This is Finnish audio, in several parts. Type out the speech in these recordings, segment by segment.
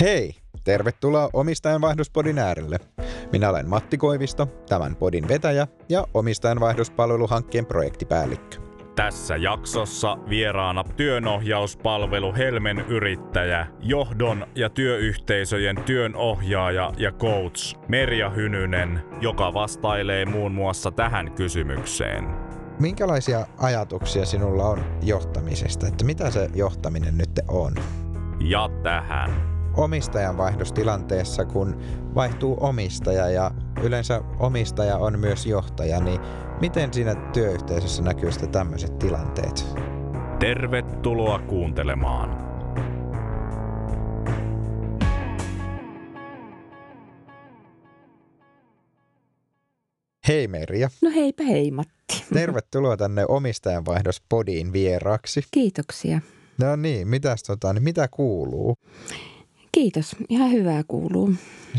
Hei! Tervetuloa Omistajanvaihdospodin äärelle. Minä olen Matti Koivisto, tämän podin vetäjä ja omistajanvaihdospalveluhankkeen projektipäällikkö. Tässä jaksossa vieraana työnohjauspalvelu Helmen yrittäjä, johdon ja työyhteisöjen työnohjaaja ja coach Merja Hynynen, joka vastailee muun muassa tähän kysymykseen. Minkälaisia ajatuksia sinulla on johtamisesta? Että mitä se johtaminen nyt on? Ja tähän omistajanvaihdostilanteessa, kun vaihtuu omistaja ja yleensä omistaja on myös johtaja, niin miten siinä työyhteisössä näkyy sitten tämmöiset tilanteet? Tervetuloa kuuntelemaan. Hei Merja. No heipä hei Matti. Tervetuloa tänne omistajanvaihdospodiin vieraksi. Kiitoksia. No niin, mitäs tota, niin mitä kuuluu? Kiitos, ihan hyvää kuuluu.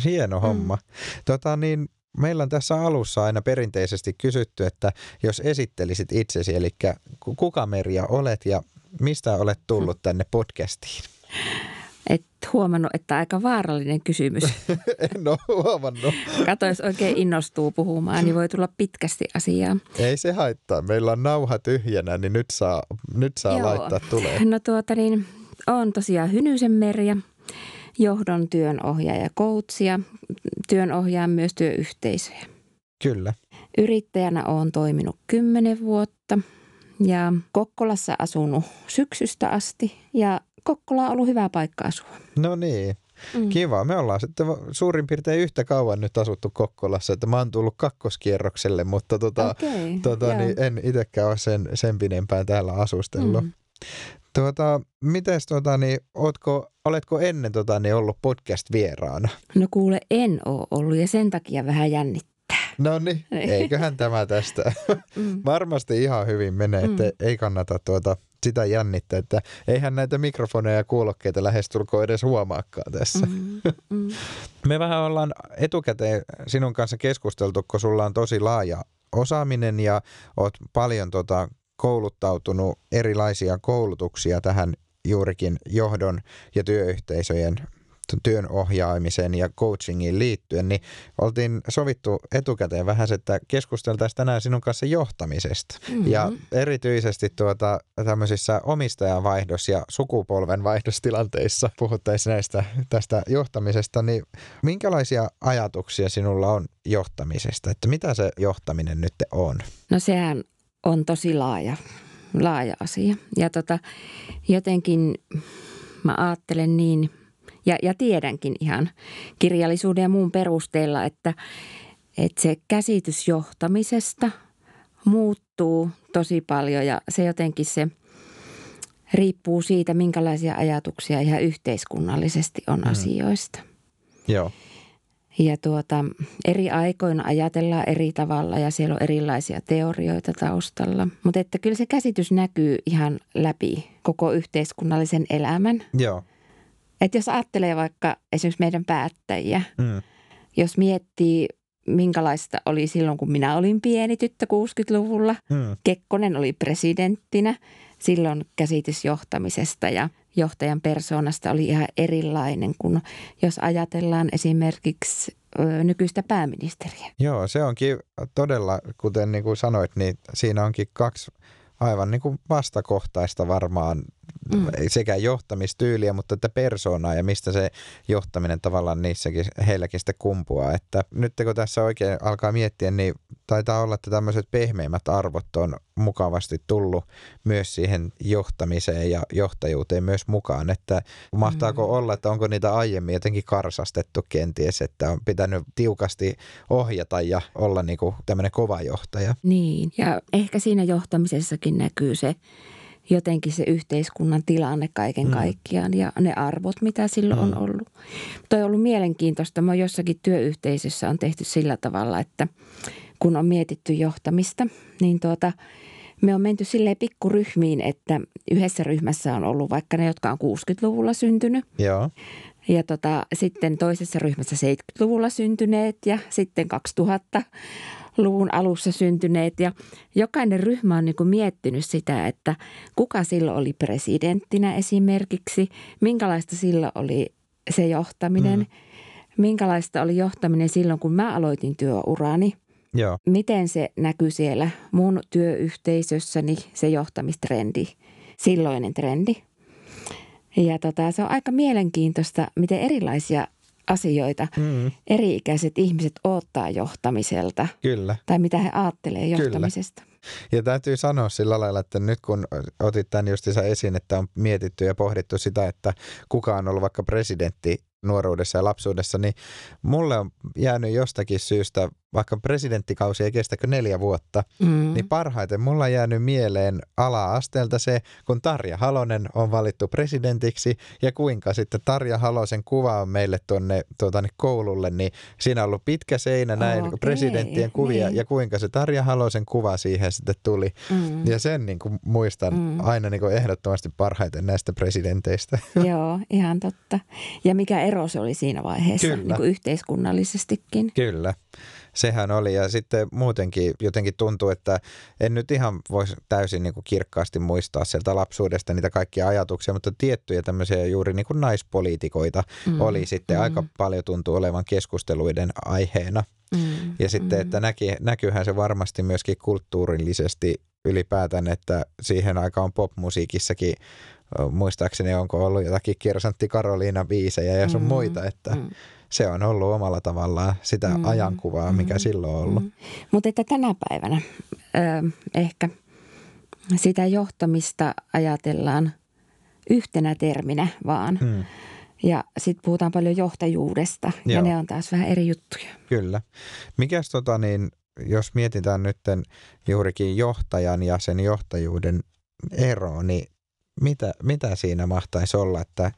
Hieno mm. homma. Tota niin, meillä on tässä alussa aina perinteisesti kysytty, että jos esittelisit itsesi, eli kuka Merja olet ja mistä olet tullut tänne podcastiin? Et huomannut, että aika vaarallinen kysymys. en ole huomannut. Kato, jos oikein innostuu puhumaan, niin voi tulla pitkästi asiaa. Ei se haittaa. Meillä on nauha tyhjänä, niin nyt saa, nyt saa Joo. laittaa tulee. No tuota niin, on tosiaan Hynysen Merja – johdon työnohjaaja koutsia, työnohjaan myös työyhteisöjä. Kyllä. Yrittäjänä olen toiminut kymmenen vuotta ja Kokkolassa asunut syksystä asti ja Kokkola on ollut hyvä paikka asua. No niin. Mm. Kiva. Me ollaan sitten suurin piirtein yhtä kauan nyt asuttu Kokkolassa, että mä oon tullut kakkoskierrokselle, mutta tota, okay, tota, niin en itsekään ole sen, sen pidempään täällä asustellut. Mm. Tuota, mites tuota, niin, ootko, oletko ennen tuota, niin ollut podcast-vieraana? No kuule, en ole ollut ja sen takia vähän jännittää. No niin, eiköhän tämä tästä. Mm. Varmasti ihan hyvin menee, että mm. ei kannata tuota, sitä jännittää, että eihän näitä mikrofoneja ja kuulokkeita lähestulkoon edes huomaakaan tässä. Mm, mm. Me vähän ollaan etukäteen sinun kanssa keskusteltu, kun sulla on tosi laaja osaaminen ja oot paljon tota kouluttautunut erilaisia koulutuksia tähän juurikin johdon ja työyhteisöjen työn ohjaamiseen ja coachingiin liittyen, niin oltiin sovittu etukäteen vähän, että keskusteltaisiin tänään sinun kanssa johtamisesta. Mm-hmm. Ja erityisesti tuota, tämmöisissä omistajanvaihdos- ja sukupolvenvaihdostilanteissa puhuttaisiin näistä tästä johtamisesta, niin minkälaisia ajatuksia sinulla on johtamisesta? Että mitä se johtaminen nyt on? No sehän on tosi laaja, laaja asia. Ja tota, jotenkin mä ajattelen niin, ja, ja tiedänkin ihan kirjallisuuden ja muun perusteella, että, että se käsitys johtamisesta muuttuu tosi paljon ja se jotenkin se riippuu siitä, minkälaisia ajatuksia ihan yhteiskunnallisesti on mm. asioista. Joo. Ja tuota, eri aikoina ajatellaan eri tavalla ja siellä on erilaisia teorioita taustalla. Mutta että kyllä se käsitys näkyy ihan läpi koko yhteiskunnallisen elämän. Joo. Että jos ajattelee vaikka esimerkiksi meidän päättäjiä, mm. jos miettii minkälaista oli silloin, kun minä olin pieni tyttö 60-luvulla. Mm. Kekkonen oli presidenttinä. Silloin käsitys johtamisesta ja – johtajan persoonasta oli ihan erilainen kuin jos ajatellaan esimerkiksi nykyistä pääministeriä. Joo, se onkin todella, kuten niin kuin sanoit, niin siinä onkin kaksi aivan niin kuin vastakohtaista varmaan mm. sekä johtamistyyliä, mutta että persoonaa ja mistä se johtaminen tavallaan niissäkin, heilläkin sitten kumpuaa. Että nyt kun tässä oikein alkaa miettiä, niin taitaa olla, että tämmöiset pehmeimmät arvot on mukavasti tullut myös siihen johtamiseen ja johtajuuteen myös mukaan. Että mahtaako mm. olla, että onko niitä aiemmin jotenkin karsastettu kenties, että on pitänyt tiukasti ohjata ja olla niin kuin tämmöinen kova johtaja. Niin, ja ehkä siinä johtamisessakin näkyy se jotenkin se yhteiskunnan tilanne kaiken mm. kaikkiaan ja ne arvot, mitä silloin mm. on ollut. Toi on ollut mielenkiintoista. Mä jossakin työyhteisössä on tehty sillä tavalla, että kun on mietitty johtamista, niin tuota, me on menty silleen pikkuryhmiin, että yhdessä ryhmässä on ollut vaikka ne, jotka on 60-luvulla syntynyt. Joo. Ja tota, sitten toisessa ryhmässä 70-luvulla syntyneet ja sitten 2000 luvun alussa syntyneet ja jokainen ryhmä on niin kuin miettinyt sitä, että kuka silloin oli presidenttinä esimerkiksi, minkälaista silloin oli se johtaminen. Mm. Minkälaista oli johtaminen silloin, kun mä aloitin työurani. Joo. Miten se näkyy siellä mun työyhteisössäni, se johtamistrendi, silloinen trendi. Ja tota, se on aika mielenkiintoista, miten erilaisia asioita mm. eri-ikäiset ihmiset odottaa johtamiselta. Kyllä. Tai mitä he ajattelee johtamisesta. Kyllä. Ja täytyy sanoa sillä lailla, että nyt kun otit tämän justiinsa esiin, että on mietitty ja pohdittu sitä, että kuka on ollut vaikka presidentti nuoruudessa ja lapsuudessa, niin mulle on jäänyt jostakin syystä, vaikka presidenttikausi ei kestäkö neljä vuotta, mm. niin parhaiten mulla on jäänyt mieleen ala-asteelta se, kun Tarja Halonen on valittu presidentiksi ja kuinka sitten Tarja Halosen kuva on meille tuonne tuota, niin koululle, niin siinä on ollut pitkä seinä näin okay, presidenttien kuvia niin. ja kuinka se Tarja Halosen kuva siihen sitten tuli. Mm. Ja sen niin kuin muistan mm. aina niin kuin ehdottomasti parhaiten näistä presidenteistä. Joo, ihan totta. Ja mikä ero se oli siinä vaiheessa Kyllä. Niin kuin yhteiskunnallisestikin. Kyllä, sehän oli. Ja sitten muutenkin jotenkin tuntuu, että en nyt ihan voisi täysin niin kuin kirkkaasti muistaa sieltä lapsuudesta niitä kaikkia ajatuksia, mutta tiettyjä tämmöisiä juuri niin kuin naispoliitikoita mm, oli sitten mm. aika paljon tuntuu olevan keskusteluiden aiheena. Mm, ja sitten, mm. että näki, näkyyhän se varmasti myöskin kulttuurillisesti ylipäätään, että siihen aikaan popmusiikissakin muistaakseni onko ollut jotakin Kirsantti Karoliina biisejä ja sun mm, muita, että mm. Se on ollut omalla tavallaan sitä mm, ajankuvaa, mikä mm, silloin on ollut. Mm. Mutta että tänä päivänä ö, ehkä sitä johtamista ajatellaan yhtenä terminä vaan. Mm. Ja sitten puhutaan paljon johtajuudesta Joo. ja ne on taas vähän eri juttuja. Kyllä. Mikäs tota niin, jos mietitään nyt juurikin johtajan ja sen johtajuuden ero, niin mitä, mitä siinä mahtaisi olla, että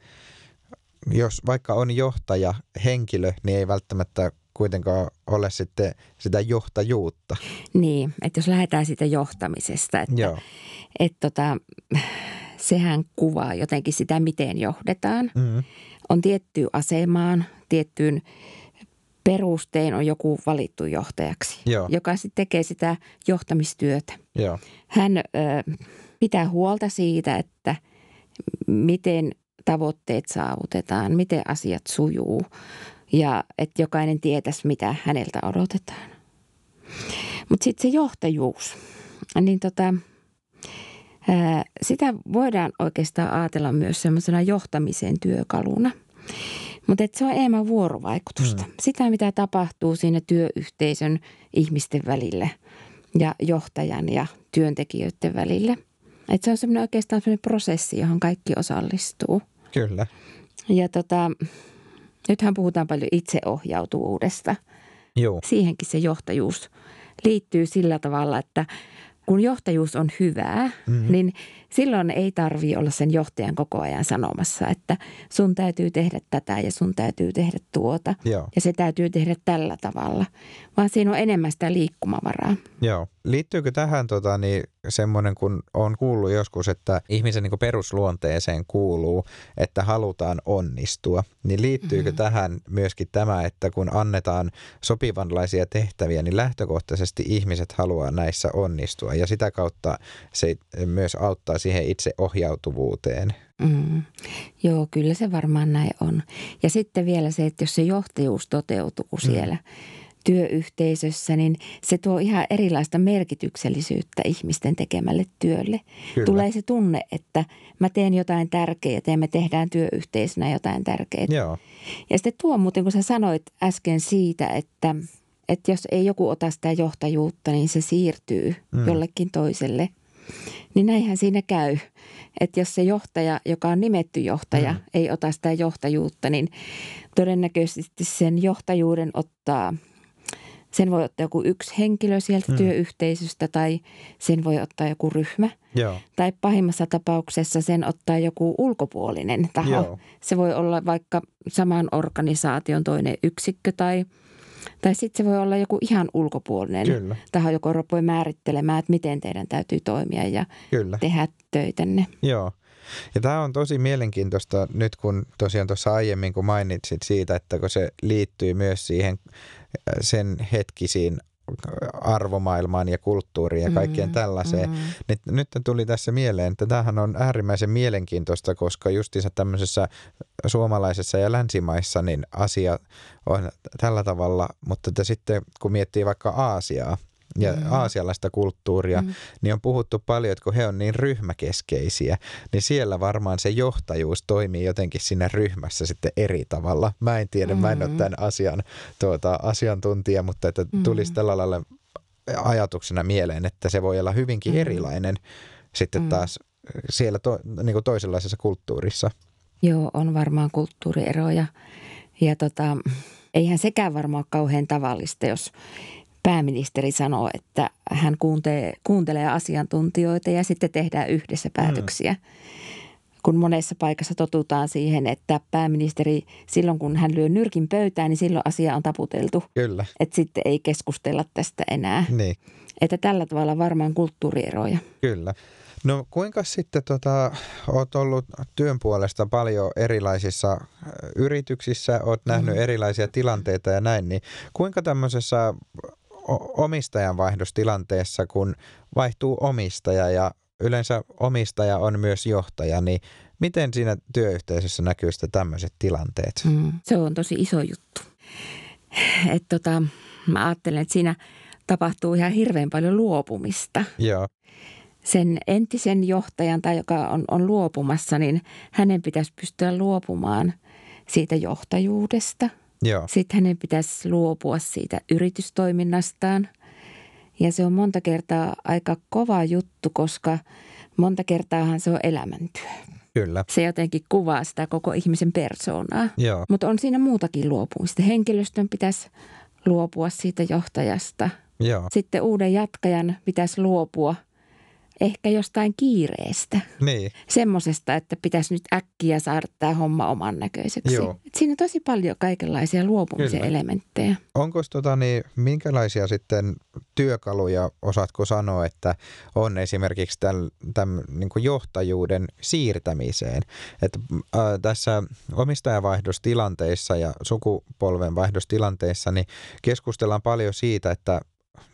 jos vaikka on johtaja henkilö, niin ei välttämättä kuitenkaan ole sitten sitä johtajuutta. Niin, että jos lähdetään siitä johtamisesta, että, Joo. että tota, sehän kuvaa jotenkin sitä, miten johdetaan. Mm. On tiettyyn asemaan, tiettyyn perustein on joku valittu johtajaksi, Joo. joka sitten tekee sitä johtamistyötä. Joo. Hän ö, pitää huolta siitä, että miten tavoitteet saavutetaan, miten asiat sujuu ja että jokainen tietäisi, mitä häneltä odotetaan. Mutta sitten se johtajuus, niin tota, ää, sitä voidaan oikeastaan ajatella myös semmoisena johtamisen työkaluna. Mutta se on enemmän vuorovaikutusta. Mm. Sitä, mitä tapahtuu siinä työyhteisön ihmisten välille ja johtajan ja työntekijöiden välille – että se on semmoinen oikeastaan semmoinen prosessi, johon kaikki osallistuu. Kyllä. Ja tota, nythän puhutaan paljon itseohjautuvuudesta. Joo. Siihenkin se johtajuus liittyy sillä tavalla, että kun johtajuus on hyvää, mm-hmm. niin silloin ei tarvi olla sen johtajan koko ajan sanomassa, että sun täytyy tehdä tätä ja sun täytyy tehdä tuota. Joo. Ja se täytyy tehdä tällä tavalla, vaan siinä on enemmän sitä liikkumavaraa. Joo. Liittyykö tähän tota, niin semmoinen, kun on kuullut joskus, että ihmisen niin perusluonteeseen kuuluu, että halutaan onnistua, niin liittyykö mm-hmm. tähän myöskin tämä, että kun annetaan sopivanlaisia tehtäviä, niin lähtökohtaisesti ihmiset haluaa näissä onnistua ja sitä kautta se myös auttaa siihen itse ohjautuvuuteen. Mm. Joo, kyllä se varmaan näin on. Ja sitten vielä se, että jos se johtajuus toteutuu mm. siellä työyhteisössä, niin se tuo ihan erilaista merkityksellisyyttä ihmisten tekemälle työlle. Kyllä. Tulee se tunne, että mä teen jotain tärkeää ja me tehdään työyhteisönä jotain tärkeää. Joo. Ja sitten tuo muuten, kun sä sanoit äsken siitä, että, että jos ei joku ota sitä johtajuutta, niin se siirtyy mm. jollekin toiselle – niin näinhän siinä käy, että jos se johtaja, joka on nimetty johtaja, mm. ei ota sitä johtajuutta, niin todennäköisesti sen johtajuuden ottaa, sen voi ottaa joku yksi henkilö sieltä mm. työyhteisöstä tai sen voi ottaa joku ryhmä. Joo. Tai pahimmassa tapauksessa sen ottaa joku ulkopuolinen taho. Joo. Se voi olla vaikka saman organisaation toinen yksikkö tai – tai sitten se voi olla joku ihan ulkopuolinen Kyllä. taho, joka voi määrittelemään, että miten teidän täytyy toimia ja Kyllä. tehdä töitänne. Joo. Ja tämä on tosi mielenkiintoista nyt, kun tosiaan tuossa aiemmin, kun mainitsit siitä, että kun se liittyy myös siihen äh, sen hetkisiin arvomaailmaan ja kulttuuriin ja kaikkeen mm, tällaiseen. Mm. Nyt, nyt tuli tässä mieleen, että tämähän on äärimmäisen mielenkiintoista, koska justiinsa tämmöisessä suomalaisessa ja länsimaissa niin asia on tällä tavalla, mutta sitten kun miettii vaikka Aasiaa, ja mm. aasialaista kulttuuria, mm. niin on puhuttu paljon, että kun he on niin ryhmäkeskeisiä, niin siellä varmaan se johtajuus toimii jotenkin siinä ryhmässä sitten eri tavalla. Mä en tiedä, mm. mä en ole mm. tämän asian tuota, asiantuntija, mutta että mm. tulisi tällä lailla ajatuksena mieleen, että se voi olla hyvinkin mm. erilainen sitten mm. taas siellä to, niin kuin toisenlaisessa kulttuurissa. Joo, on varmaan kulttuurieroja. Ja tota, eihän sekään varmaan ole kauhean tavallista, jos pääministeri sanoo, että hän kuuntelee, kuuntelee asiantuntijoita ja sitten tehdään yhdessä päätöksiä. Mm. Kun monessa paikassa totutaan siihen, että pääministeri silloin kun hän lyö nyrkin pöytään, niin silloin asia on taputeltu. Kyllä. Että sitten ei keskustella tästä enää. Niin. Että tällä tavalla varmaan kulttuurieroja. Kyllä. No kuinka sitten tota, olet ollut työn puolesta paljon erilaisissa yrityksissä, olet nähnyt mm. erilaisia tilanteita ja näin, niin kuinka tämmöisessä omistajanvaihdostilanteessa, kun vaihtuu omistaja ja yleensä omistaja on myös johtaja, niin miten siinä työyhteisössä näkyy sitten tämmöiset tilanteet? Mm, se on tosi iso juttu. Et tota, mä ajattelen, että siinä tapahtuu ihan hirveän paljon luopumista. Joo. Sen entisen johtajan tai joka on, on luopumassa, niin hänen pitäisi pystyä luopumaan siitä johtajuudesta – Joo. Sitten hänen pitäisi luopua siitä yritystoiminnastaan. Ja se on monta kertaa aika kova juttu, koska monta kertaahan se on elämäntyö. Kyllä. Se jotenkin kuvaa sitä koko ihmisen persoonaa. Joo. Mutta on siinä muutakin luopumista. Henkilöstön pitäisi luopua siitä johtajasta. Joo. Sitten uuden jatkajan pitäisi luopua – ehkä jostain kiireestä. Niin. Semmoisesta, että pitäisi nyt äkkiä saada tämä homma oman näköiseksi. Joo. Et siinä on tosi paljon kaikenlaisia luopumisen Kyllä. elementtejä. Onko tota, niin, minkälaisia sitten työkaluja, osaatko sanoa, että on esimerkiksi tämän, tämän niin johtajuuden siirtämiseen? Että äh, tässä omistajavaihdostilanteissa ja sukupolvenvaihdostilanteissa niin keskustellaan paljon siitä, että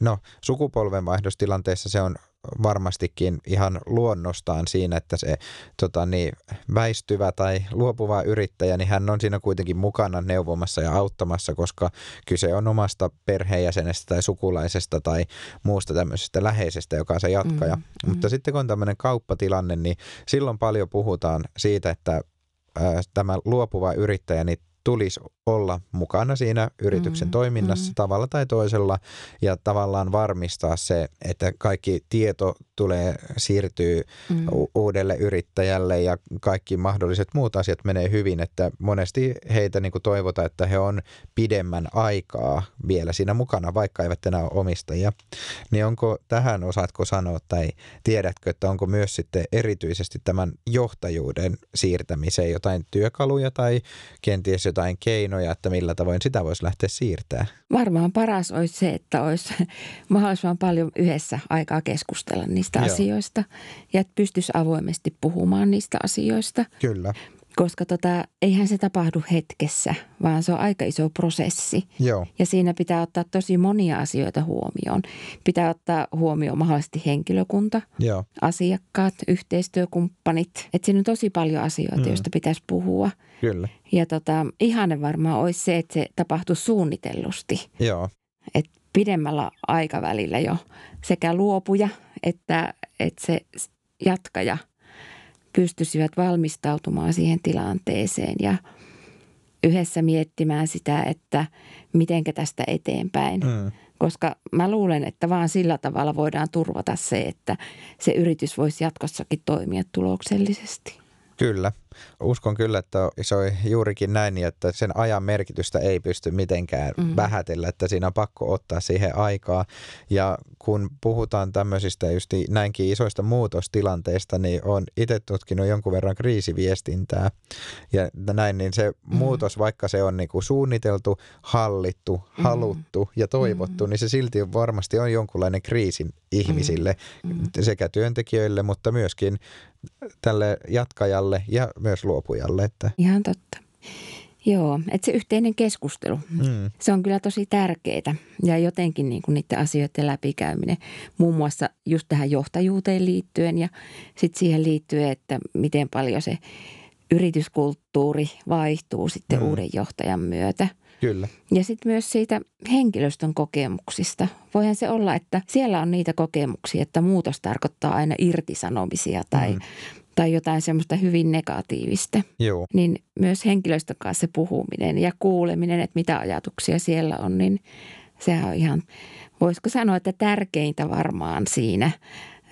No, sukupolvenvaihdostilanteessa se on varmastikin ihan luonnostaan siinä, että se tota, niin, väistyvä tai luopuva yrittäjä, niin hän on siinä kuitenkin mukana neuvomassa ja auttamassa, koska kyse on omasta perheenjäsenestä tai sukulaisesta tai muusta tämmöisestä läheisestä, joka on se jatkaja. Mm, mm. Mutta sitten kun on tämmöinen kauppatilanne, niin silloin paljon puhutaan siitä, että tämä luopuva yrittäjä niin tulisi olla mukana siinä yrityksen mm, toiminnassa mm. tavalla tai toisella ja tavallaan varmistaa se, että kaikki tieto tulee siirtyy mm. uudelle yrittäjälle ja kaikki mahdolliset muut asiat menee hyvin, että monesti heitä niin kuin toivotaan, että he on pidemmän aikaa vielä siinä mukana, vaikka eivät enää ole omistajia. Niin onko tähän, osaatko sanoa tai tiedätkö, että onko myös sitten erityisesti tämän johtajuuden siirtämiseen jotain työkaluja tai kenties jotain keinoja, että millä tavoin sitä voisi lähteä siirtämään? Varmaan paras olisi se, että olisi mahdollisimman paljon yhdessä aikaa keskustella niistä Joo. asioista ja että pystyisi avoimesti puhumaan niistä asioista. Kyllä koska tota, eihän se tapahdu hetkessä, vaan se on aika iso prosessi. Joo. Ja siinä pitää ottaa tosi monia asioita huomioon. Pitää ottaa huomioon mahdollisesti henkilökunta, Joo. asiakkaat, yhteistyökumppanit. Että siinä on tosi paljon asioita, mm. joista pitäisi puhua. Kyllä. Ja tota, ihanne varmaan olisi se, että se tapahtuu suunnitellusti. Joo. Et pidemmällä aikavälillä jo sekä luopuja että, että se jatkaja – pystyisivät valmistautumaan siihen tilanteeseen ja yhdessä miettimään sitä, että mitenkä tästä eteenpäin. Mm. Koska mä luulen, että vaan sillä tavalla voidaan turvata se, että se yritys voisi jatkossakin toimia tuloksellisesti. Kyllä. Uskon kyllä, että se on juurikin näin, että sen ajan merkitystä ei pysty mitenkään mm. vähätellä, että siinä on pakko ottaa siihen aikaa. Ja kun puhutaan tämmöisistä just näinkin isoista muutostilanteista, niin on itse tutkinut jonkun verran kriisiviestintää. Ja näin, niin se mm. muutos, vaikka se on niinku suunniteltu, hallittu, mm. haluttu ja toivottu, mm. niin se silti varmasti on jonkunlainen kriisin ihmisille, mm. Mm. sekä työntekijöille, mutta myöskin tälle jatkajalle ja myös luopujalle. Että. Ihan totta. Joo, että se yhteinen keskustelu, mm. se on kyllä tosi tärkeää ja jotenkin niin kuin niiden asioiden läpikäyminen, muun muassa just tähän johtajuuteen liittyen ja sitten siihen liittyen, että miten paljon se yrityskulttuuri vaihtuu sitten mm. uuden johtajan myötä. Kyllä. Ja sitten myös siitä henkilöstön kokemuksista. Voihan se olla, että siellä on niitä kokemuksia, että muutos tarkoittaa aina irtisanomisia tai, mm. Tai jotain semmoista hyvin negatiivista. Joo. Niin myös henkilöstön kanssa puhuminen ja kuuleminen, että mitä ajatuksia siellä on, niin sehän on ihan, voisiko sanoa, että tärkeintä varmaan siinä,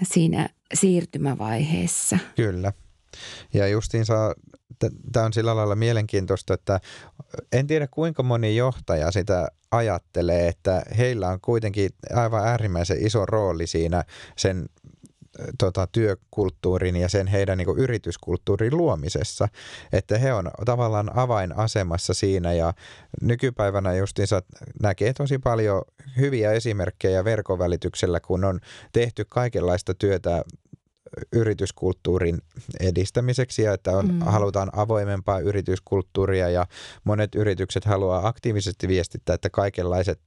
siinä siirtymävaiheessa. Kyllä. Ja justiinsa tämä on sillä lailla mielenkiintoista, että en tiedä kuinka moni johtaja sitä ajattelee, että heillä on kuitenkin aivan äärimmäisen iso rooli siinä sen tota, työkulttuurin ja sen heidän niin yrityskulttuurin luomisessa. Että he on tavallaan avainasemassa siinä ja nykypäivänä justiinsa näkee tosi paljon hyviä esimerkkejä verkon välityksellä, kun on tehty kaikenlaista työtä yrityskulttuurin edistämiseksi ja että on, mm. halutaan avoimempaa yrityskulttuuria ja monet yritykset haluaa aktiivisesti viestittää, että kaikenlaiset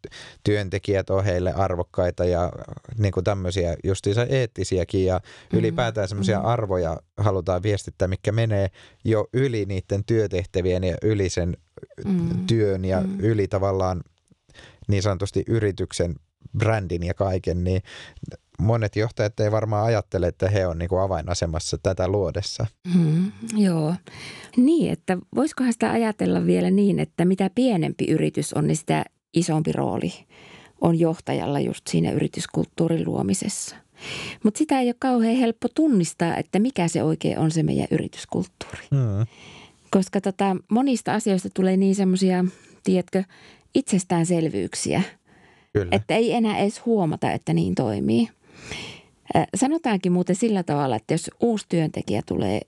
työntekijät on heille arvokkaita ja niin kuin tämmöisiä justiinsa eettisiäkin ja mm. ylipäätään semmoisia mm. arvoja halutaan viestittää, mikä menee jo yli niiden työtehtävien ja yli sen mm. työn ja mm. yli tavallaan niin sanotusti yrityksen brändin ja kaiken, niin monet johtajat ei varmaan ajattele, että he on niin kuin avainasemassa tätä luodessa. Hmm, joo. Niin, että voisikohan sitä ajatella vielä niin, että mitä pienempi yritys on, niin sitä isompi rooli on johtajalla just siinä yrityskulttuurin luomisessa. Mutta sitä ei ole kauhean helppo tunnistaa, että mikä se oikein on se meidän yrityskulttuuri. Hmm. Koska tota, monista asioista tulee niin semmoisia, tiedätkö, itsestäänselvyyksiä, Kyllä. että ei enää edes huomata, että niin toimii. Sanotaankin muuten sillä tavalla, että jos uusi työntekijä tulee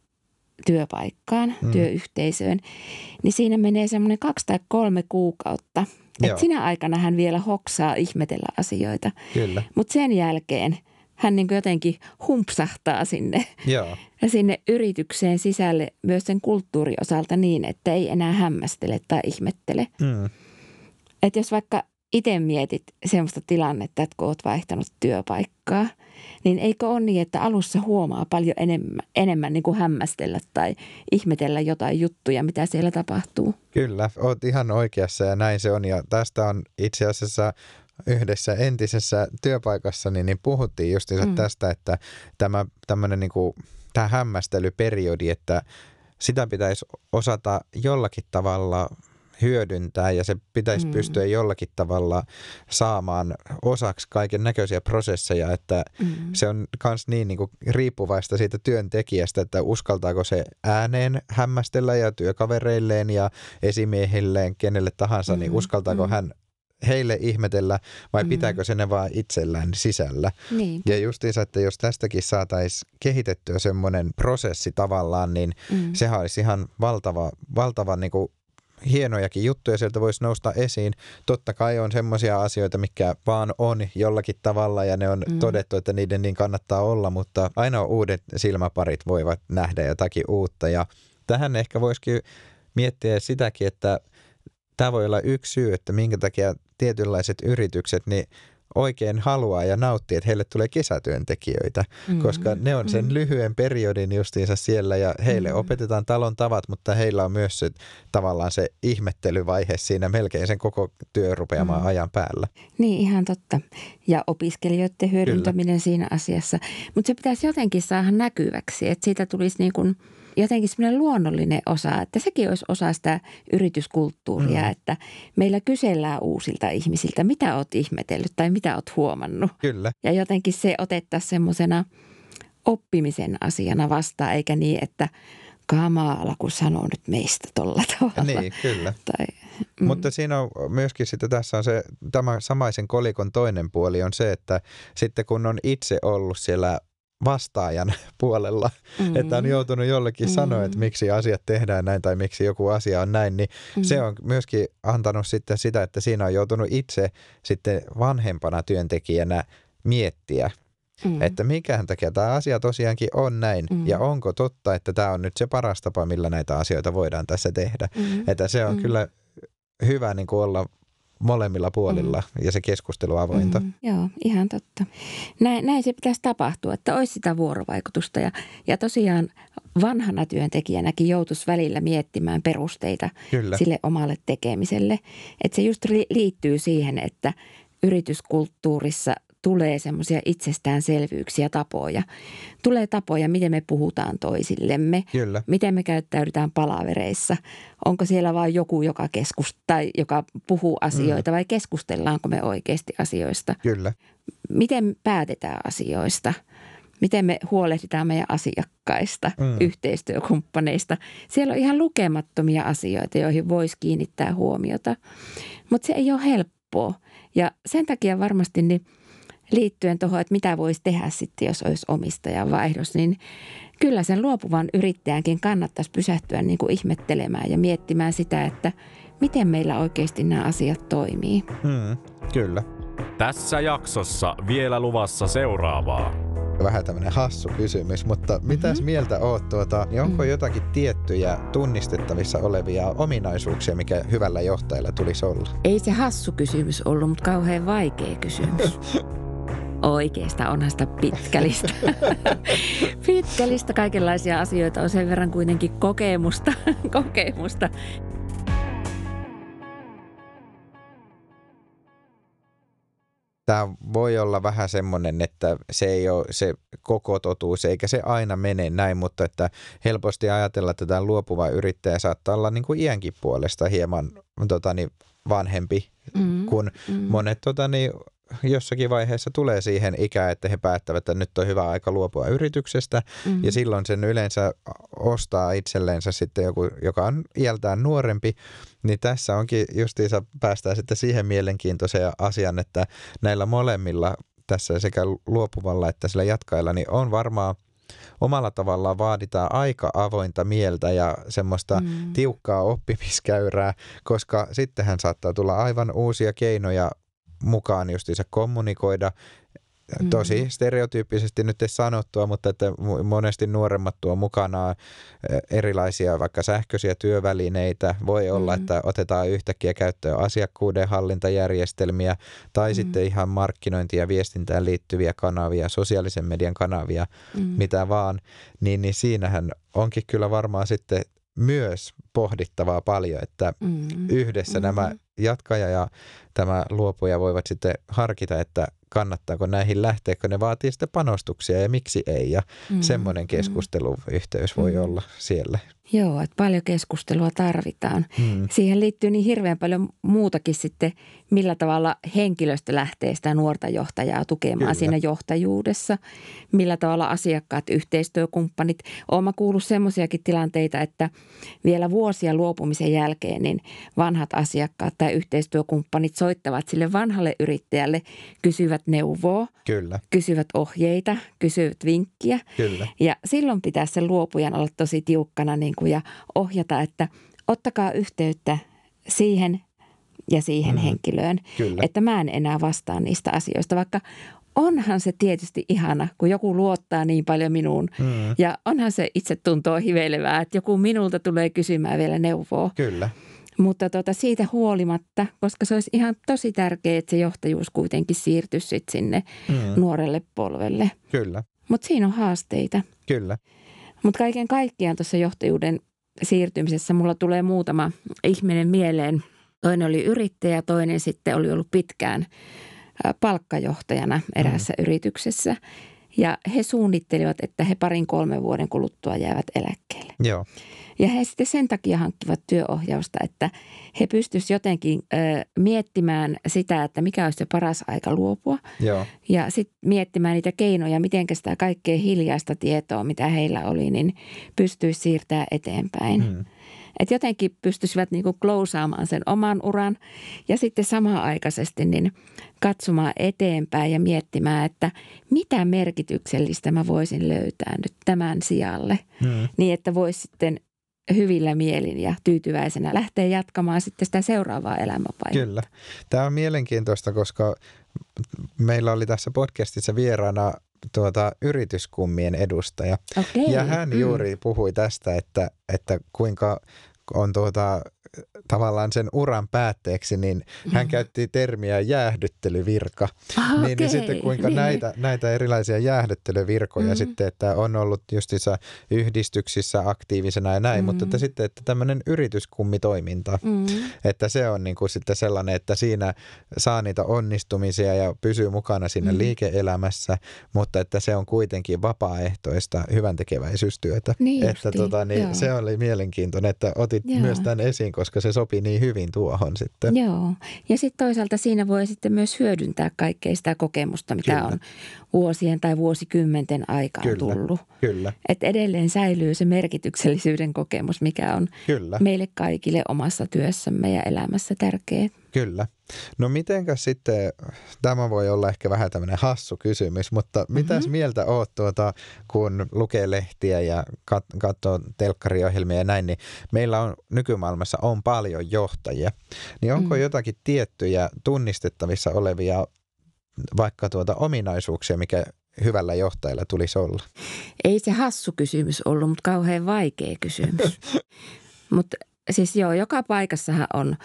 työpaikkaan, mm. työyhteisöön, niin siinä menee semmoinen kaksi tai kolme kuukautta. Että sinä aikana hän vielä hoksaa ihmetellä asioita. Mutta sen jälkeen hän niin jotenkin humpsahtaa sinne, Joo. sinne yritykseen sisälle myös sen kulttuuriosalta niin, että ei enää hämmästele tai ihmettele. Mm. Että jos vaikka itse mietit semmoista tilannetta, että kun olet vaihtanut työpaikkaa, niin eikö ole niin, että alussa huomaa paljon enemmän, enemmän niin kuin hämmästellä tai ihmetellä jotain juttuja, mitä siellä tapahtuu? Kyllä, olet ihan oikeassa ja näin se on. Ja tästä on itse asiassa yhdessä entisessä työpaikassa, niin, niin puhuttiin just mm. tästä, että tämä tämmöinen niin kuin, tämä hämmästelyperiodi, että sitä pitäisi osata jollakin tavalla hyödyntää ja se pitäisi mm. pystyä jollakin tavalla saamaan osaksi kaiken näköisiä prosesseja, että mm. se on myös niin, niin kuin riippuvaista siitä työntekijästä, että uskaltaako se ääneen hämmästellä ja työkavereilleen ja esimiehilleen, kenelle tahansa, niin mm. niin uskaltaako mm. hän heille ihmetellä vai mm. pitääkö se ne vaan itsellään sisällä. Niin. Ja justiinsa, että jos tästäkin saataisiin kehitettyä semmoinen prosessi tavallaan, niin mm. sehän olisi ihan valtava, valtava niin kuin hienojakin juttuja sieltä voisi nousta esiin. Totta kai on semmoisia asioita, mikä vaan on jollakin tavalla ja ne on mm. todettu, että niiden niin kannattaa olla, mutta aina uudet silmäparit voivat nähdä jotakin uutta ja tähän ehkä voisikin miettiä sitäkin, että tämä voi olla yksi syy, että minkä takia tietynlaiset yritykset, niin oikein haluaa ja nauttii, että heille tulee kesätyöntekijöitä, mm, koska ne on sen mm. lyhyen periodin justiinsa siellä ja heille mm. opetetaan talon tavat, mutta heillä on myös se, tavallaan se ihmettelyvaihe siinä melkein sen koko työrupeamaan mm. ajan päällä. Niin, ihan totta. Ja opiskelijoiden hyödyntäminen Kyllä. siinä asiassa. Mutta se pitäisi jotenkin saada näkyväksi, että siitä tulisi niin kuin – jotenkin semmoinen luonnollinen osa, että sekin olisi osa sitä yrityskulttuuria, mm. että meillä kysellään uusilta ihmisiltä, mitä oot ihmetellyt tai mitä oot huomannut. Kyllä. Ja jotenkin se otettaisiin semmoisena oppimisen asiana vastaan, eikä niin, että kamaala, kun sanoo nyt meistä tuolla tavalla. Niin, kyllä. Tai, mm. Mutta siinä on myöskin sitten tässä on se, tämä samaisen kolikon toinen puoli on se, että sitten kun on itse ollut siellä vastaajan puolella, mm. että on joutunut jollekin mm. sanoa, että miksi asiat tehdään näin tai miksi joku asia on näin, niin mm. se on myöskin antanut sitten sitä, että siinä on joutunut itse sitten vanhempana työntekijänä miettiä mm. että mikähän takia tämä asia tosiaankin on näin mm. ja onko totta, että tämä on nyt se paras tapa, millä näitä asioita voidaan tässä tehdä. Mm. Että se on mm. kyllä hyvä niin kuin olla molemmilla puolilla mm. ja se keskustelu avointa. Mm. Joo, ihan totta. Näin, näin se pitäisi tapahtua, että olisi sitä vuorovaikutusta ja, ja tosiaan vanhana työntekijänäkin joutuisi välillä miettimään perusteita Kyllä. sille omalle tekemiselle. Että se just liittyy siihen, että yrityskulttuurissa tulee semmoisia itsestäänselvyyksiä, tapoja. Tulee tapoja, miten me puhutaan toisillemme, Kyllä. miten me käyttäydytään palavereissa. Onko siellä vain joku, joka, keskust- tai joka puhuu asioita mm. vai keskustellaanko me oikeasti asioista? Kyllä. Miten päätetään asioista? Miten me huolehditaan meidän asiakkaista, mm. yhteistyökumppaneista? Siellä on ihan lukemattomia asioita, joihin voisi kiinnittää huomiota, mutta se ei ole helppoa. Ja sen takia varmasti niin – liittyen tuohon, että mitä voisi tehdä sitten, jos olisi omistajan vaihdos, niin kyllä sen luopuvan yrittäjänkin kannattaisi pysähtyä niin kuin ihmettelemään ja miettimään sitä, että miten meillä oikeasti nämä asiat toimii. Hmm, kyllä. Tässä jaksossa vielä luvassa seuraavaa. Vähän tämmöinen hassu kysymys, mutta mitäs mm-hmm. mieltä oot tuota, niin onko mm. jotakin tiettyjä tunnistettavissa olevia ominaisuuksia, mikä hyvällä johtajalla tulisi olla? Ei se hassu kysymys ollut, mutta kauhean vaikea kysymys. Oikeasta onhan sitä pitkälistä. pitkälistä kaikenlaisia asioita on sen verran kuitenkin kokemusta. kokemusta. Tämä voi olla vähän semmoinen, että se ei ole se koko totuus, eikä se aina mene näin, mutta että helposti ajatella, että tämä luopuva yrittäjä saattaa olla niin kuin iänkin puolesta hieman tota, niin vanhempi mm, kuin mm. monet tota, niin, jossakin vaiheessa tulee siihen ikään, että he päättävät, että nyt on hyvä aika luopua yrityksestä mm-hmm. ja silloin sen yleensä ostaa itselleensä sitten joku, joka on iältään nuorempi, niin tässä onkin justiinsa päästään sitten siihen mielenkiintoiseen asian, että näillä molemmilla tässä sekä luopuvalla että sillä jatkailla, niin on varmaan omalla tavallaan vaaditaan aika avointa mieltä ja semmoista mm. tiukkaa oppimiskäyrää, koska sittenhän saattaa tulla aivan uusia keinoja mukaan justiinsa kommunikoida. Tosi mm. stereotyyppisesti nyt ei sanottua, mutta että monesti nuoremmat tuo mukanaan erilaisia vaikka sähköisiä työvälineitä. Voi olla, mm. että otetaan yhtäkkiä käyttöön asiakkuuden hallintajärjestelmiä tai mm. sitten ihan markkinointi- ja viestintään liittyviä kanavia, sosiaalisen median kanavia, mm. mitä vaan. Niin, niin siinähän onkin kyllä varmaan sitten myös pohdittavaa paljon, että mm. yhdessä mm. nämä jatkaja ja tämä luopuja voivat sitten harkita, että kannattaako näihin lähteä, kun ne vaatii sitten panostuksia ja miksi ei. Ja mm, semmoinen mm. keskusteluyhteys voi mm. olla siellä. Joo, että paljon keskustelua tarvitaan. Mm. Siihen liittyy niin hirveän paljon muutakin sitten, millä tavalla henkilöstö lähtee sitä nuorta johtajaa tukemaan Kyllä. siinä johtajuudessa. Millä tavalla asiakkaat, yhteistyökumppanit. Olen kuullut semmoisiakin tilanteita, että vielä vuosia luopumisen jälkeen niin vanhat asiakkaat tai yhteistyökumppanit soittavat sille vanhalle yrittäjälle, kysyvät neuvoa, Kyllä. kysyvät ohjeita, kysyvät vinkkiä. Kyllä. Ja silloin pitää sen luopujan olla tosi tiukkana niin kuin ja ohjata, että ottakaa yhteyttä siihen ja siihen mm, henkilöön, kyllä. että mä en enää vastaa niistä asioista, vaikka onhan se tietysti ihana, kun joku luottaa niin paljon minuun. Mm. Ja onhan se itse tuntuu hiveilevää, että joku minulta tulee kysymään vielä neuvoa. Kyllä. Mutta tuota, siitä huolimatta, koska se olisi ihan tosi tärkeää, että se johtajuus kuitenkin siirtyisi sit sinne mm. nuorelle polvelle. Kyllä. Mutta siinä on haasteita. Kyllä. Mutta kaiken kaikkiaan tuossa johtajuuden siirtymisessä mulla tulee muutama ihminen mieleen. Toinen oli yrittäjä, toinen sitten oli ollut pitkään palkkajohtajana eräässä mm. yrityksessä. Ja he suunnittelivat, että he parin kolmen vuoden kuluttua jäävät eläkkeelle. Joo. Ja he sitten sen takia hankkivat työohjausta, että he pystyisivät jotenkin ö, miettimään sitä, että mikä olisi se paras aika luopua. Joo. Ja sitten miettimään niitä keinoja, miten sitä kaikkea hiljaista tietoa, mitä heillä oli, niin pystyisi siirtää eteenpäin. Hmm. Että jotenkin pystyisivät niin kuin klousaamaan sen oman uran ja sitten samaaikaisesti niin katsomaan eteenpäin ja miettimään, että mitä merkityksellistä mä voisin löytää nyt tämän sijalle. Hmm. Niin, että voisi sitten hyvillä mielin ja tyytyväisenä lähteä jatkamaan sitten sitä seuraavaa elämänvaihetta. Kyllä. Tämä on mielenkiintoista, koska meillä oli tässä podcastissa vieraana tuota, yrityskummien edustaja. Okay. Ja hän mm. juuri puhui tästä, että, että kuinka on tuota, tavallaan sen uran päätteeksi, niin mm. hän käytti termiä jäähdyttelyvirka. Ah, niin, okei. niin sitten kuinka niin. näitä, näitä erilaisia jäähdyttelyvirkoja Mm. sitten, että on ollut justiinsa yhdistyksissä aktiivisena ja näin, Mm. mutta että sitten, että tämmöinen yrityskummitoiminta, Mm. että se on niin kuin sitten sellainen, että siinä saa niitä onnistumisia ja pysyy mukana siinä Mm. liike-elämässä, mutta että se on kuitenkin vapaaehtoista hyvän tekeväisyystyötä. Niin että tota, niin joo. se oli mielenkiintoinen, että otit Joo. myös tämän esiin, koska se sopii niin hyvin tuohon sitten. Joo, ja sitten toisaalta siinä voi sitten myös hyödyntää kaikkea sitä kokemusta, mitä Kyllä. on vuosien tai vuosikymmenten aikaan Kyllä. tullut. Kyllä, Että edelleen säilyy se merkityksellisyyden kokemus, mikä on kyllä. meille kaikille omassa työssämme ja elämässä tärkeä. Kyllä. No mitenkäs sitten, tämä voi olla ehkä vähän tämmöinen hassu kysymys, mutta mitäs Mhm. mieltä oot tuota, kun lukee lehtiä ja kat- katsoo telkkariohjelmia ja näin, niin meillä on nykymaailmassa on paljon johtajia. Niin onko Mm. jotakin tiettyjä tunnistettavissa olevia vaikka tuota ominaisuuksia, mikä hyvällä johtajalla tulisi olla? Ei se hassu kysymys ollut, mutta kauhean vaikea kysymys. mutta siis joo, joka paikassahan on,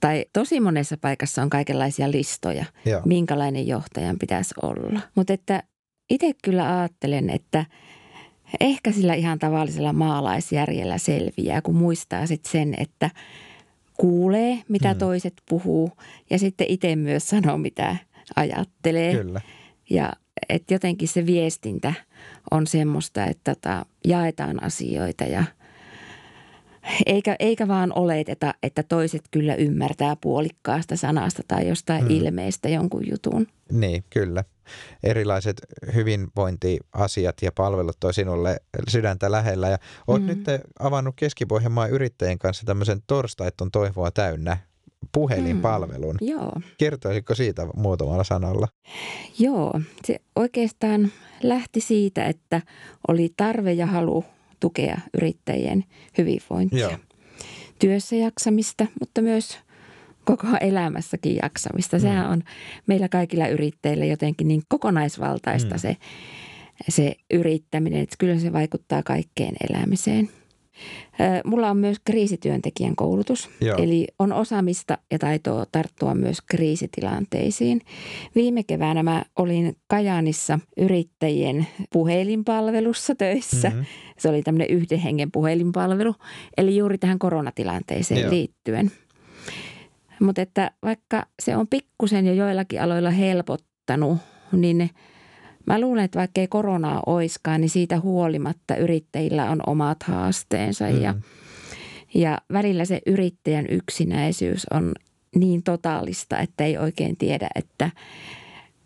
tai tosi monessa paikassa on kaikenlaisia listoja, Joo. minkälainen johtajan pitäisi olla. Mutta että itse kyllä ajattelen, että ehkä sillä ihan tavallisella maalaisjärjellä selviää, kun muistaa sitten sen, että kuulee, mitä Mm. toiset puhuu ja sitten itse myös sanoo, mitä ajattelee. Kyllä. Ja että jotenkin se viestintä on semmoista, että tota, jaetaan asioita ja eikä, eikä vaan oleteta, että toiset kyllä ymmärtää puolikkaasta sanasta tai jostain Mm. ilmeistä jonkun jutun. Niin, kyllä. Erilaiset hyvinvointiasiat ja palvelut on sinulle sydäntä lähellä. Ja olet mm. Mm. nyt avannut Keski-Pohjanmaan yrittäjien kanssa tämmöisen torstait on toivoa täynnä puhelinpalvelun. Mm. Joo, Kertoisitko siitä muutamalla sanalla? joo. Se oikeastaan lähti siitä, että oli tarve ja halu tukea yrittäjien hyvinvointia. Työssä jaksamista, mutta myös koko elämässäkin jaksamista. Sehän on meillä kaikilla yrittäjillä jotenkin niin kokonaisvaltaista Mm. se, se yrittäminen, että kyllä se vaikuttaa kaikkeen elämiseen. Mulla on myös kriisityöntekijän koulutus, Joo. eli on osaamista ja taitoa tarttua myös kriisitilanteisiin. Viime keväänä mä olin Kajaanissa yrittäjien puhelinpalvelussa töissä. Mhm. Se oli tämmöinen yhden hengen puhelinpalvelu, eli juuri tähän koronatilanteeseen Joo. liittyen. Mutta että vaikka se on pikkusen jo joillakin aloilla helpottanut, niin mä luulen, että vaikka ei koronaa oiskaan, niin siitä huolimatta yrittäjillä on omat haasteensa. Mm. Ja, Mm. ja välillä se yrittäjän yksinäisyys on niin totaalista, että ei oikein tiedä, että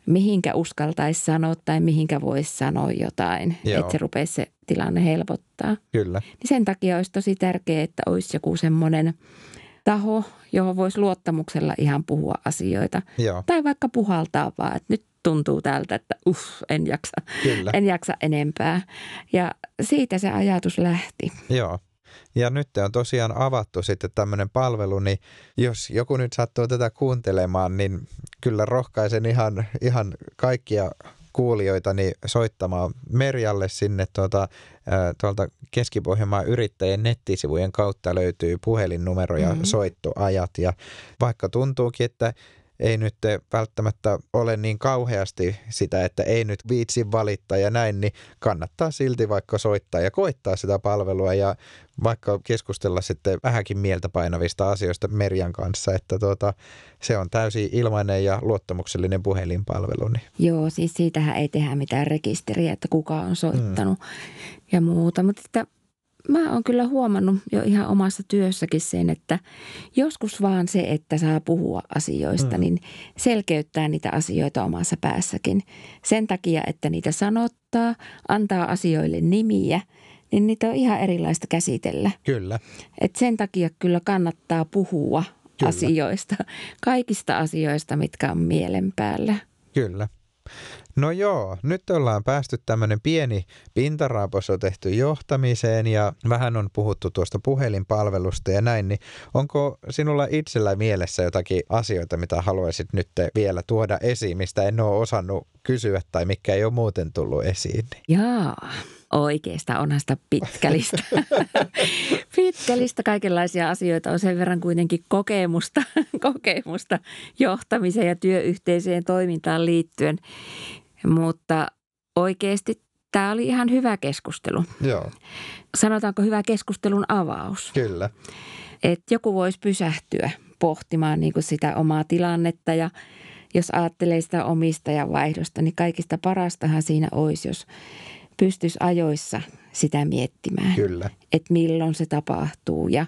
mihinkä uskaltaisi sanoa tai mihinkä voisi sanoa jotain, Joo. että se rupeisi se tilanne helpottaa. Kyllä. Niin sen takia olisi tosi tärkeää, että olisi joku semmoinen taho, johon voisi luottamuksella ihan puhua asioita. Joo, Tai vaikka puhaltaa vaan, että nyt tuntuu tältä, että uff, en jaksa, kyllä. en jaksa enempää. Ja siitä se ajatus lähti. Joo. Ja nyt on tosiaan avattu sitten tämmöinen palvelu, niin jos joku nyt sattuu tätä kuuntelemaan, niin kyllä rohkaisen ihan, ihan kaikkia kuulijoita niin soittamaan Merjalle sinne tuota, tuolta Keski-Pohjanmaan yrittäjien nettisivujen kautta löytyy puhelinnumero ja Mhm. soittoajat. Ja vaikka tuntuukin, että ei nyt välttämättä ole niin kauheasti sitä, että ei nyt viitsi valittaa ja näin, niin kannattaa silti vaikka soittaa ja koittaa sitä palvelua ja vaikka keskustella sitten vähänkin mieltä painavista asioista Merjan kanssa, että tuota, se on täysin ilmainen ja luottamuksellinen puhelinpalvelu. Niin. Joo, siis siitähän ei tehdä mitään rekisteriä, että kuka on soittanut mm. ja muuta. Mutta että mä oon kyllä huomannut jo ihan omassa työssäkin sen, että joskus vaan se, että saa puhua asioista, Mm. niin selkeyttää niitä asioita omassa päässäkin. Sen takia, että niitä sanottaa, antaa asioille nimiä, niin niitä on ihan erilaista käsitellä. Kyllä, Et sen takia kyllä kannattaa puhua kyllä. asioista, kaikista asioista, mitkä on mielen päällä. kyllä. No joo, nyt ollaan päästy tämmöinen pieni pintaraapos on tehty johtamiseen ja vähän on puhuttu tuosta puhelinpalvelusta ja näin, niin onko sinulla itsellä mielessä jotakin asioita, mitä haluaisit nyt vielä tuoda esiin, mistä en ole osannut kysyä tai mikä ei ole muuten tullut esiin? Jaa, oikeasta onhan sitä pitkälistä. pitkälistä kaikenlaisia asioita on sen verran kuitenkin kokemusta, kokemusta johtamiseen ja työyhteisöjen toimintaan liittyen. Mutta oikeasti tämä oli ihan hyvä keskustelu. Joo. Sanotaanko hyvä keskustelun avaus? Kyllä. Että joku voisi pysähtyä pohtimaan niin kuin sitä omaa tilannetta ja jos ajattelee sitä omistajavaihdosta, niin kaikista parastahan siinä olisi, jos pystyisi ajoissa sitä miettimään. Kyllä. Että milloin se tapahtuu ja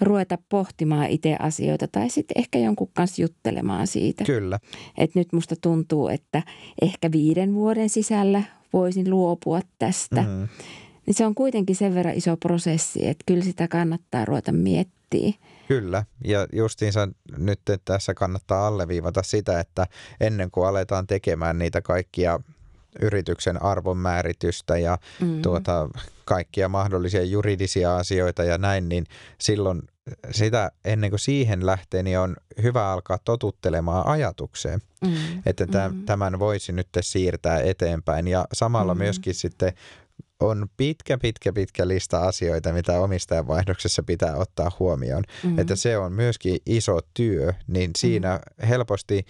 ruveta pohtimaan itse asioita tai sitten ehkä jonkun kanssa juttelemaan siitä. Kyllä. Että nyt musta tuntuu, että ehkä viiden vuoden sisällä voisin luopua tästä. Mm. Niin se on kuitenkin sen verran iso prosessi, että kyllä sitä kannattaa ruveta miettimään. Kyllä, ja justiinsa nyt tässä kannattaa alleviivata sitä, että ennen kuin aletaan tekemään niitä kaikkia yrityksen arvonmääritystä ja mm. tuota, kaikkia mahdollisia juridisia asioita ja näin, niin silloin sitä ennen kuin siihen lähtee, niin on hyvä alkaa totuttelemaan ajatukseen, mm. että mm. tämän voisi nyt siirtää eteenpäin ja samalla mm. myöskin sitten on pitkä, pitkä, pitkä lista asioita, mitä omistajanvaihdoksessa pitää ottaa huomioon. Mm. Että se on myöskin iso työ, niin siinä mm. helposti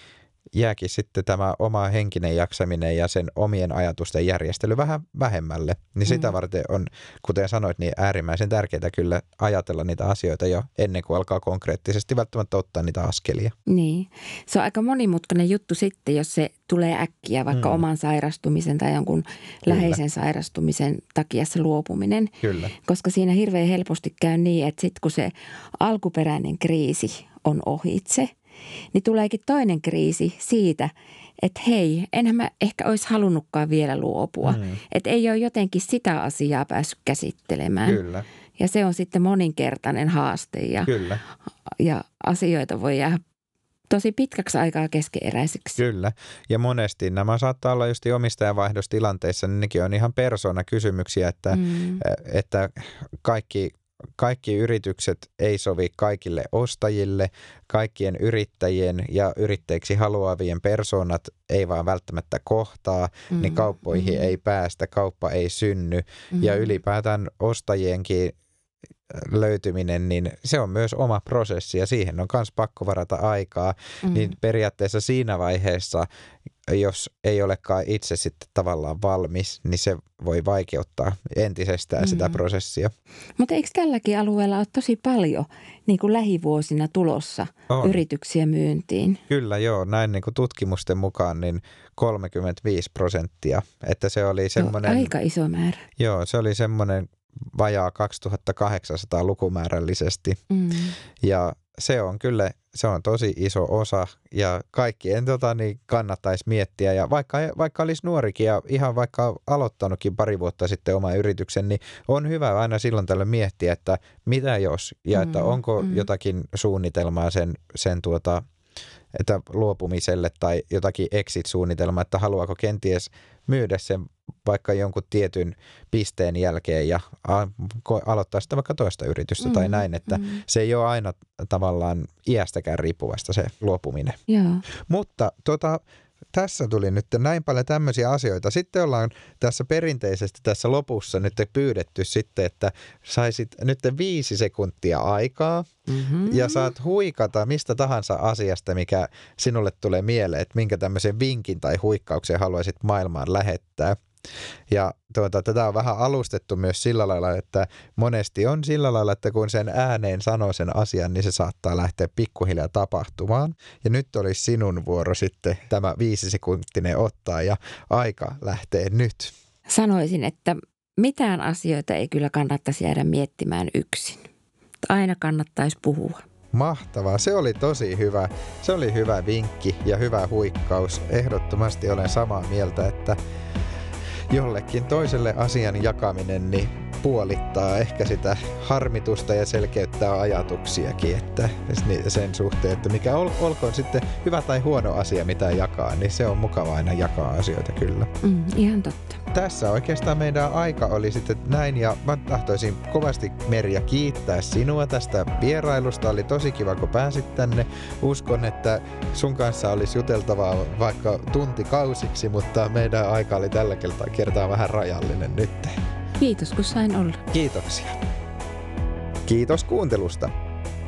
jääkin sitten tämä oma henkinen jaksaminen ja sen omien ajatusten järjestely vähän vähemmälle. Niin sitä mm. varten on, kuten sanoit, niin äärimmäisen tärkeää kyllä ajatella niitä asioita jo ennen kuin alkaa konkreettisesti välttämättä ottaa niitä askelia. Niin. Se on aika monimutkainen juttu sitten, jos se tulee äkkiä, vaikka mm. oman sairastumisen tai jonkun kyllä. läheisen sairastumisen takia se luopuminen. Kyllä. Koska siinä hirveän helposti käy niin, että sitten kun se alkuperäinen kriisi on ohitse – niin tuleekin toinen kriisi siitä, että hei, enhän mä ehkä olisi halunnutkaan vielä luopua. Mm. Että ei ole jotenkin sitä asiaa päässyt käsittelemään. Kyllä. Ja se on sitten moninkertainen haaste ja, Kyllä. ja asioita voi jäädä tosi pitkäksi aikaa keskeeräiseksi. Kyllä. Ja monesti nämä saattaa olla just omistajavaihdostilanteissa, niin nekin on ihan persoonakysymyksiä, että, mm. että kaikki kaikki yritykset ei sovi kaikille ostajille, kaikkien yrittäjien ja yrittäjiksi haluavien persoonat ei vaan välttämättä kohtaa, mm, niin kauppoihin mm. ei päästä, kauppa ei synny mm. ja ylipäätään ostajienkin löytyminen, niin se on myös oma prosessi ja siihen on myös pakko varata aikaa. Mm. Niin periaatteessa siinä vaiheessa, jos ei olekaan itse sitten tavallaan valmis, niin se voi vaikeuttaa entisestään mm. sitä prosessia. Mutta eikö tälläkin alueella ole tosi paljon niin kuin lähivuosina tulossa on. yrityksiä myyntiin? Kyllä joo, näin niin kuin tutkimusten mukaan niin 35 prosenttia. Että se oli semmoinen... Joo, aika iso määrä. Joo, se oli semmoinen vajaa 2800 lukumäärällisesti. Mm. Ja se on kyllä, se on tosi iso osa ja kaikkien tota, niin kannattaisi miettiä. Ja vaikka, vaikka olisi nuorikin ja ihan vaikka aloittanutkin pari vuotta sitten oma yrityksen, niin on hyvä aina silloin tällä miettiä, että mitä jos ja että mm, onko mm. jotakin suunnitelmaa sen, sen tuota, että luopumiselle tai jotakin exit-suunnitelmaa, että haluaako kenties myydä sen vaikka jonkun tietyn pisteen jälkeen ja aloittaa sitä vaikka toista yritystä mm, tai näin, että mm. se ei ole aina tavallaan iästäkään riippuvasta se luopuminen. Joo. Mutta tota, tässä tuli nyt näin paljon tämmöisiä asioita. Sitten ollaan tässä perinteisesti tässä lopussa nyt pyydetty sitten, että saisit nyt viisi sekuntia aikaa mm-hmm. ja saat huikata mistä tahansa asiasta, mikä sinulle tulee mieleen, että minkä tämmöisen vinkin tai huikkauksen haluaisit maailmaan lähettää. Ja tuota, tätä on vähän alustettu myös sillä lailla, että monesti on sillä lailla, että kun sen ääneen sanoo sen asian, niin se saattaa lähteä pikkuhiljaa tapahtumaan. Ja nyt olisi sinun vuoro sitten tämä viisi sekuntinen ottaa ja aika lähtee nyt. Sanoisin, että mitään asioita ei kyllä kannattaisi jäädä miettimään yksin. Aina kannattaisi puhua. Mahtavaa, se oli tosi hyvä. Se oli hyvä vinkki ja hyvä huikkaus. Ehdottomasti olen samaa mieltä, että jollekin toiselle asian jakaminen, niin puolittaa ehkä sitä harmitusta ja selkeyttää ajatuksiakin, että sen suhteen, että mikä ol, olkoon sitten hyvä tai huono asia, mitä jakaa, niin se on mukava aina jakaa asioita kyllä. Mm, ihan totta. Tässä oikeastaan meidän aika oli sitten näin ja mä tahtoisin kovasti Merja kiittää sinua tästä vierailusta. Oli tosi kiva, kun pääsit tänne. Uskon, että sun kanssa olisi juteltavaa vaikka tuntikausiksi, mutta meidän aika oli tällä kertaa vähän rajallinen nyt. Kiitos, kun sain olla. Kiitoksia. Kiitos kuuntelusta.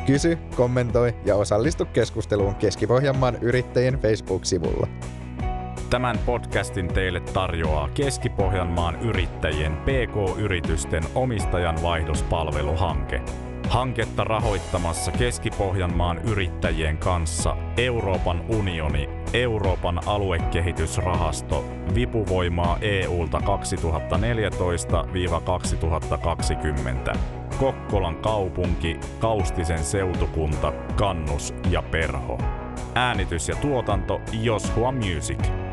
Kysy, kommentoi ja osallistu keskusteluun Keski-Pohjanmaan yrittäjien Facebook-sivulla. Tämän podcastin teille tarjoaa Keski-Pohjanmaan yrittäjien PK-yritysten omistajan vaihdospalveluhanke. Hanketta rahoittamassa Keski-Pohjanmaan yrittäjien kanssa Euroopan unioni, Euroopan aluekehitysrahasto, vipuvoimaa EUlta 2014-2020, Kokkolan kaupunki, Kaustisen seutukunta, Kannus ja Perho. Äänitys ja tuotanto Joshua Music.